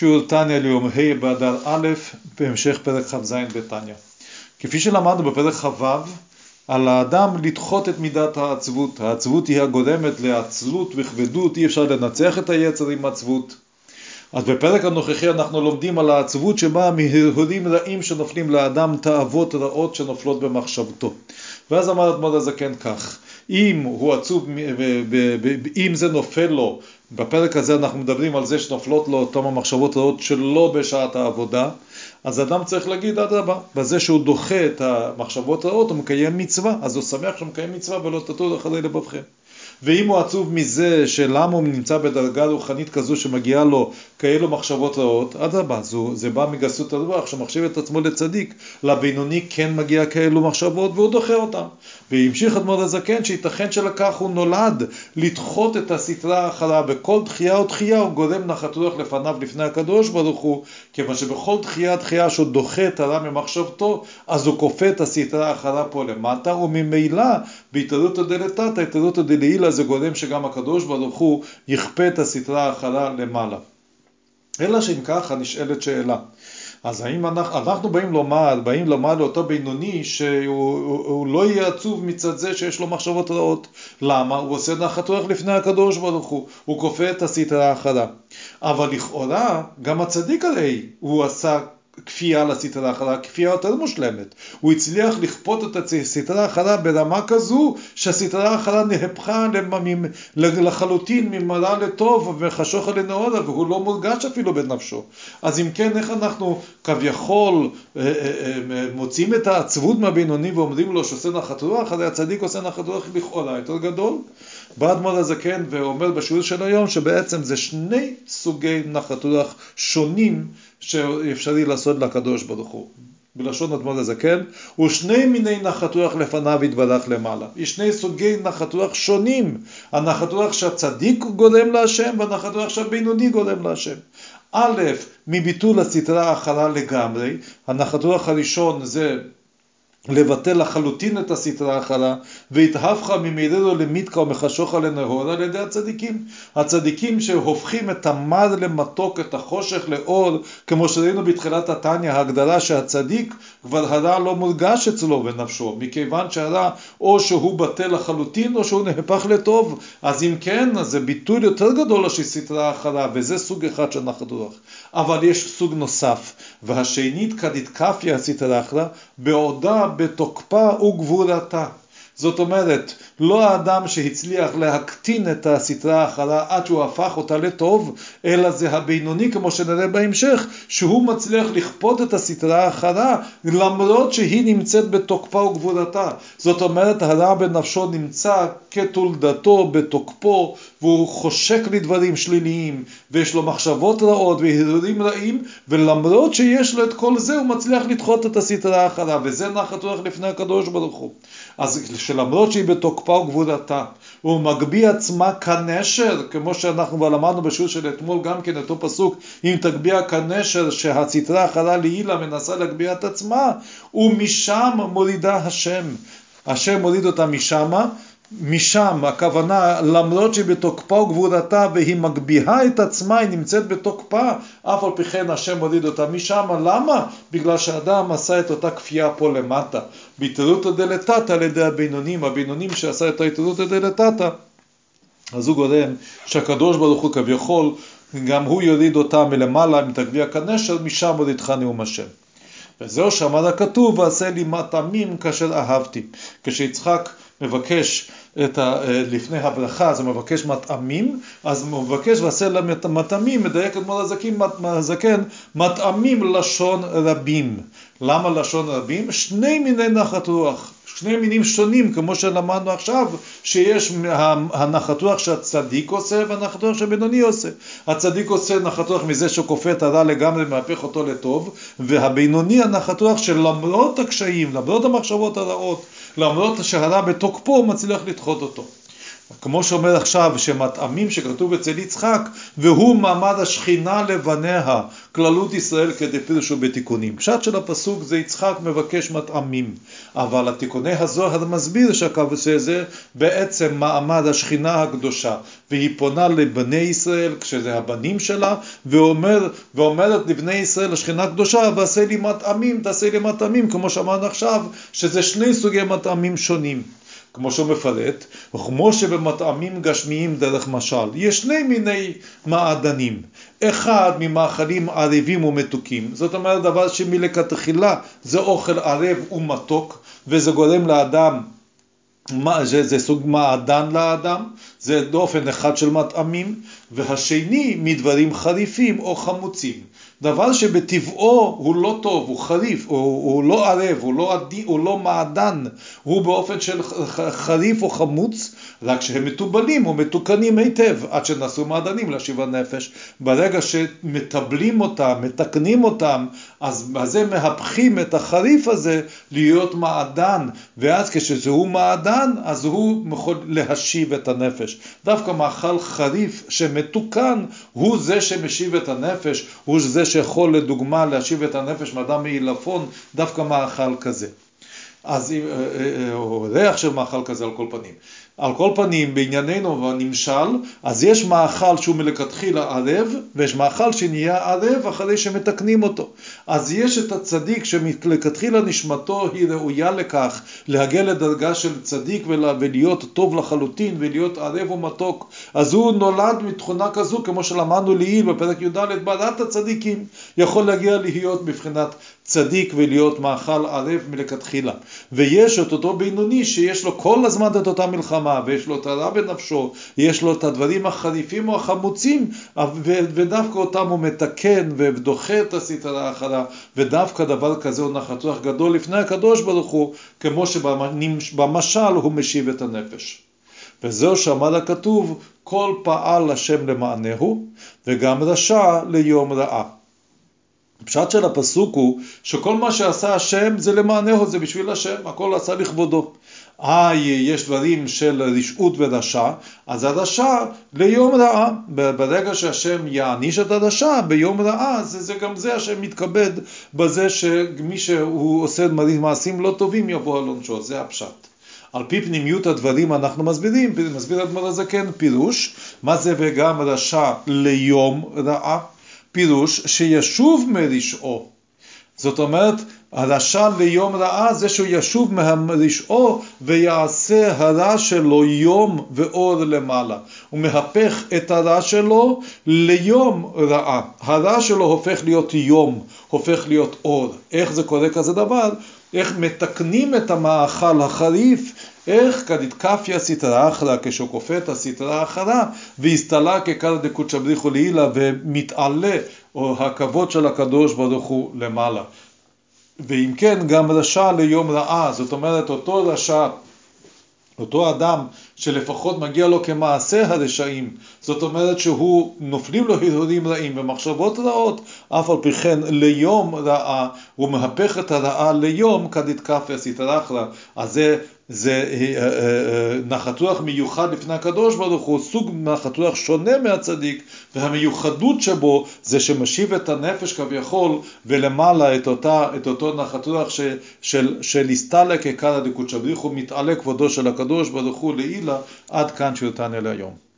שיעור תניא ליום ה' באדר א', בהמשך פרק כ"ז בתניא. כפי שלמדנו בפרק כ"ו, על האדם לדחות את מידת העצבות. העצבות היא הגורמת לעצלות וכבדות, אי אפשר לנצח את היצר עם עצבות. אז בפרק הנוכחי אנחנו לומדים על העצבות שבאה מהרהורים רעים שנופלים לאדם, תאוות רעות שנופלות במחשבתו. ואז אמר אדמות הזקן כך, אם הוא עצוב, אם זה נופל לו, בפרק הזה אנחנו מדברים על זה שנופלות לו אותם המחשבות רעות שלא בשעת העבודה, אז אדם צריך להגיד אדרבה, בזה שהוא דוחה את המחשבות רעות הוא מקיים מצווה, אז הוא שמח שהוא מקיים מצווה ולא תטור אחרי לבבכם. ואם הוא עצוב מזה שלמה הוא נמצא בדרגה רוחנית כזו שמגיעה לו כאלו מחשבות רעות, אדרבה, זה בא מגסות הרוח שמחשיב את עצמו לצדיק, לבינוני כן מגיע כאלו מחשבות והוא דוחה אותן. והמשיך אדמו"ר הזקן שייתכן שלכך הוא נולד לדחות את הסתרה אחריו, בכל דחייה ודחייה הוא גורם נחת רוח לפניו לפני הקדוש ברוך הוא, כיוון שבכל דחייה דחייה שהוא דוחה את הרע ממחשבתו, אז הוא כופה את הסתרה אחריו פה למטה, וממילא בהתערותא דלתתא, התערותא דלעילא זה גורם שגם הקדוש ברוך הוא יכפה את הסתרה אחריו למעלה. אלא שאם ככה נשאלת שאלה, אז האם אנחנו, אנחנו באים לומר, באים לומר לאותו בינוני שהוא לא יהיה עצוב מצד זה שיש לו מחשבות רעות. למה? הוא עושה נחת רוח לפני הקדוש ברוך הוא, הוא כופה את הסטרה האחרה. אבל לכאורה, גם הצדיק הרי הוא עשה כפייה לסטרה האחרה, כפייה יותר מושלמת. הוא הצליח לכפות את הסטרה האחרה ברמה כזו שהסטרה האחרה נהפכה לחלוטין ממראה לטוב וחשוכה לנאורה והוא לא מורגש אפילו בנפשו. אז אם כן, איך אנחנו כביכול אה, אה, אה, מוצאים את העצבות מהבינוני ואומרים לו שעושה נחת רוח, הרי הצדיק עושה נחת רוח לכאורה יותר גדול. בא אדמו"ר הזקן ואומר בשיעור של היום שבעצם זה שני סוגי נחת רוח שונים שאפשרי לעשות לקדוש ברוך הוא. בלשון אדמו"ר הזקן, ושני מיני נחת רוח לפניו יתברך למעלה. יש שני סוגי נחת רוח שונים. הנחת רוח שהצדיק גורם להשם והנחת רוח שהבינוני גורם להשם. א', מביטול הסתרה האחרה לגמרי, הנחת רוח הראשון זה לבטל לחלוטין את הסטרה האחרה, והתהפכה ממילאו למיתקה ומחשוכה לנהור על ידי הצדיקים. הצדיקים שהופכים את המר למתוק, את החושך לאור, כמו שראינו בתחילת התניא, ההגדרה שהצדיק כבר הרע לא מורגש אצלו בנפשו, מכיוון שהרע או שהוא בטל לחלוטין או שהוא נהפך לטוב. אז אם כן, אז זה ביטוי יותר גדול של סטרה האחרה, וזה סוג אחד של נחת רוח. אבל יש סוג נוסף, והשנית כדתקפיה הסטרה האחרה, בעודה בתוקפה וגבורתה. זאת אומרת, לא האדם שהצליח להקטין את הסטרה האחרה עד שהוא הפך אותה לטוב, אלא זה הבינוני, כמו שנראה בהמשך, שהוא מצליח לכפות את הסטרה האחרה למרות שהיא נמצאת בתוקפה וגבורתה. זאת אומרת, הרע בנפשו נמצא כתולדתו בתוקפו, והוא חושק לדברים שליליים, ויש לו מחשבות רעות והרהורים רעים, ולמרות שיש לו את כל זה, הוא מצליח לדחות את הסטרה האחרה, וזה נחת רוח לפני הקדוש ברוך הוא. אז שלמרות שהיא בתוקפה וגבולתה, מגביה עצמה כנשר, כמו שאנחנו כבר למדנו בשיעור של אתמול גם כן אותו פסוק, אם תגביה כנשר שהסטרה אחרה לעילה מנסה להגביה את עצמה, ומשם מורידה השם. השם מוריד אותה משמה, משם הכוונה למרות שהיא בתוקפה וגבורתה והיא מגביהה את עצמה, היא נמצאת בתוקפה, אף על פי כן השם מוריד אותה משם, למה? בגלל שאדם עשה את אותה כפייה פה למטה, בהתערותא דלתתא על ידי הבינונים, הבינונים שעשה את ההתערותא דלתתא, אז הוא גורם שהקדוש ברוך הוא כביכול, גם הוא יוריד אותה מלמעלה, מתגביע כנשר, משם הורידך נאום השם. וזהו שאמר הכתוב, ועשה לי מטעמים כאשר אהבתי. כשיצחק מבקש את ה, אה, לפני הברכה, הוא מבקש מטעמים, אז הוא מבקש ועשה למטעמים, מדייק את מור הזקן, מטעמים לשון רבים. למה לשון רבים? שני מיני נחת רוח. שני מינים שונים, כמו שלמדנו עכשיו, שיש הנחת רוח שהצדיק עושה והנחת רוח שהבינוני עושה. הצדיק עושה נחת רוח מזה שהוא כופה את הרע לגמרי ומהפך אותו לטוב, והבינוני הנחת רוח שלמרות הקשיים, למרות המחשבות הרעות, למרות שהרע בתוקפו, הוא מצליח לדחות אותו. כמו שאומר עכשיו, שמטעמים שכתוב אצל יצחק, והוא מעמד השכינה לבניה, כללות ישראל כדי פירשו בתיקונים. פשט של הפסוק זה יצחק מבקש מטעמים, אבל התיקוני הזוהר מסביר שהקו זה בעצם מעמד השכינה הקדושה, והיא פונה לבני ישראל, כשזה הבנים שלה, ואומר, ואומרת לבני ישראל, השכינה הקדושה, ועשה לי מטעמים, תעשה לי מטעמים, כמו שאמרנו עכשיו, שזה שני סוגי מטעמים שונים. כמו שהוא מפרט, וכמו שבמטעמים גשמיים דרך משל, יש שני מיני מעדנים, אחד ממאכלים ערבים ומתוקים, זאת אומרת דבר שמלכתחילה זה אוכל ערב ומתוק, וזה גורם לאדם זה, זה סוג מעדן לאדם, זה דופן אחד של מטעמים, והשני מדברים חריפים או חמוצים. דבר שבטבעו הוא לא טוב, הוא חריף, הוא, הוא לא ערב, הוא לא, עדי, הוא לא מעדן, הוא באופן של חריף או חמוץ, רק שהם מתובלים או מתוקנים היטב, עד שנעשו מעדנים להשיב הנפש. ברגע שמטבלים אותם, מתקנים אותם, אז בזה מהפכים את החריף הזה להיות מעדן, ואז כשזהו מעדן, אז הוא יכול להשיב את הנפש. דווקא מאכל חריף שמתוקן, הוא זה שמשיב את הנפש, הוא זה שיכול לדוגמה להשיב את הנפש מאדם מעילפון, דווקא מאכל כזה. אז, אה, אה, אה, או ריח של מאכל כזה על כל פנים. על כל פנים, בענייננו בנמשל, אז יש מאכל שהוא מלכתחילה ערב, ויש מאכל שנהיה ערב אחרי שמתקנים אותו. אז יש את הצדיק שמלכתחילה נשמתו היא ראויה לכך, להגיע לדרגה של צדיק ולהיות טוב לחלוטין ולהיות ערב ומתוק. אז הוא נולד מתכונה כזו, כמו שלמדנו לעיל בפרק י"ד, בעלת הצדיקים יכול להגיע להיות בבחינת צדיק ולהיות מאכל ערב מלכתחילה. ויש את אותו בינוני שיש לו כל הזמן את אותה מלחמה, ויש לו את הרע בנפשו, יש לו את הדברים החריפים או החמוצים, ודווקא אותם הוא מתקן ודוחה את הסטרה האחרה, ודווקא דבר כזה הוא נחת רוח גדול לפני הקדוש ברוך הוא, כמו שבמשל הוא משיב את הנפש. וזהו שעמד הכתוב, כל פעל השם למענהו, וגם רשע ליום רעה. הפשט של הפסוק הוא שכל מה שעשה השם זה למענהו, זה בשביל השם, הכל עשה לכבודו. אה, יש דברים של רשעות ורשע, אז הרשע ליום רעה. ברגע שהשם יעניש את הרשע ביום רעה, זה, זה גם זה השם מתכבד בזה שמי שהוא עושה מעשים לא טובים יבוא על עונשו, זה הפשט. על פי פנימיות הדברים אנחנו מסבירים, מסביר אדמר הזקן פירוש, מה זה וגם רשע ליום רעה? פירוש שישוב מרשעו. זאת אומרת, הרשע ליום רעה זה שהוא ישוב מרשעו ויעשה הרע שלו יום ואור למעלה. הוא מהפך את הרע שלו ליום רעה. הרע שלו הופך להיות יום, הופך להיות אור. איך זה קורה כזה דבר? איך מתקנים את המאכל החריף איך כדתקפיה סטרא אחרא כשהוא כופה את הסטרא האחרה והסתלה כקרא דקודשא בריחו לעילה ומתעלה או הכבוד של הקדוש ברוך הוא למעלה. ואם כן גם רשע ליום רעה, זאת אומרת אותו רשע אותו אדם שלפחות מגיע לו כמעשה הרשעים, זאת אומרת שהוא נופלים לו הרהורים רעים ומחשבות רעות, אף על פי כן ליום רעה, הוא מהפך את הרעה ליום כדתקפיה סטרא אז זה זה אה, אה, אה, נחת רוח מיוחד לפני הקדוש ברוך הוא, סוג נחת רוח שונה מהצדיק, והמיוחדות שבו זה שמשיב את הנפש כביכול, ולמעלה את, אותה, את אותו נחת רוח של, של הסתלק עיקרא דקודשא בריך הוא מתעלה כבודו של הקדוש ברוך הוא לעילה, עד כאן שיותן אלה היום.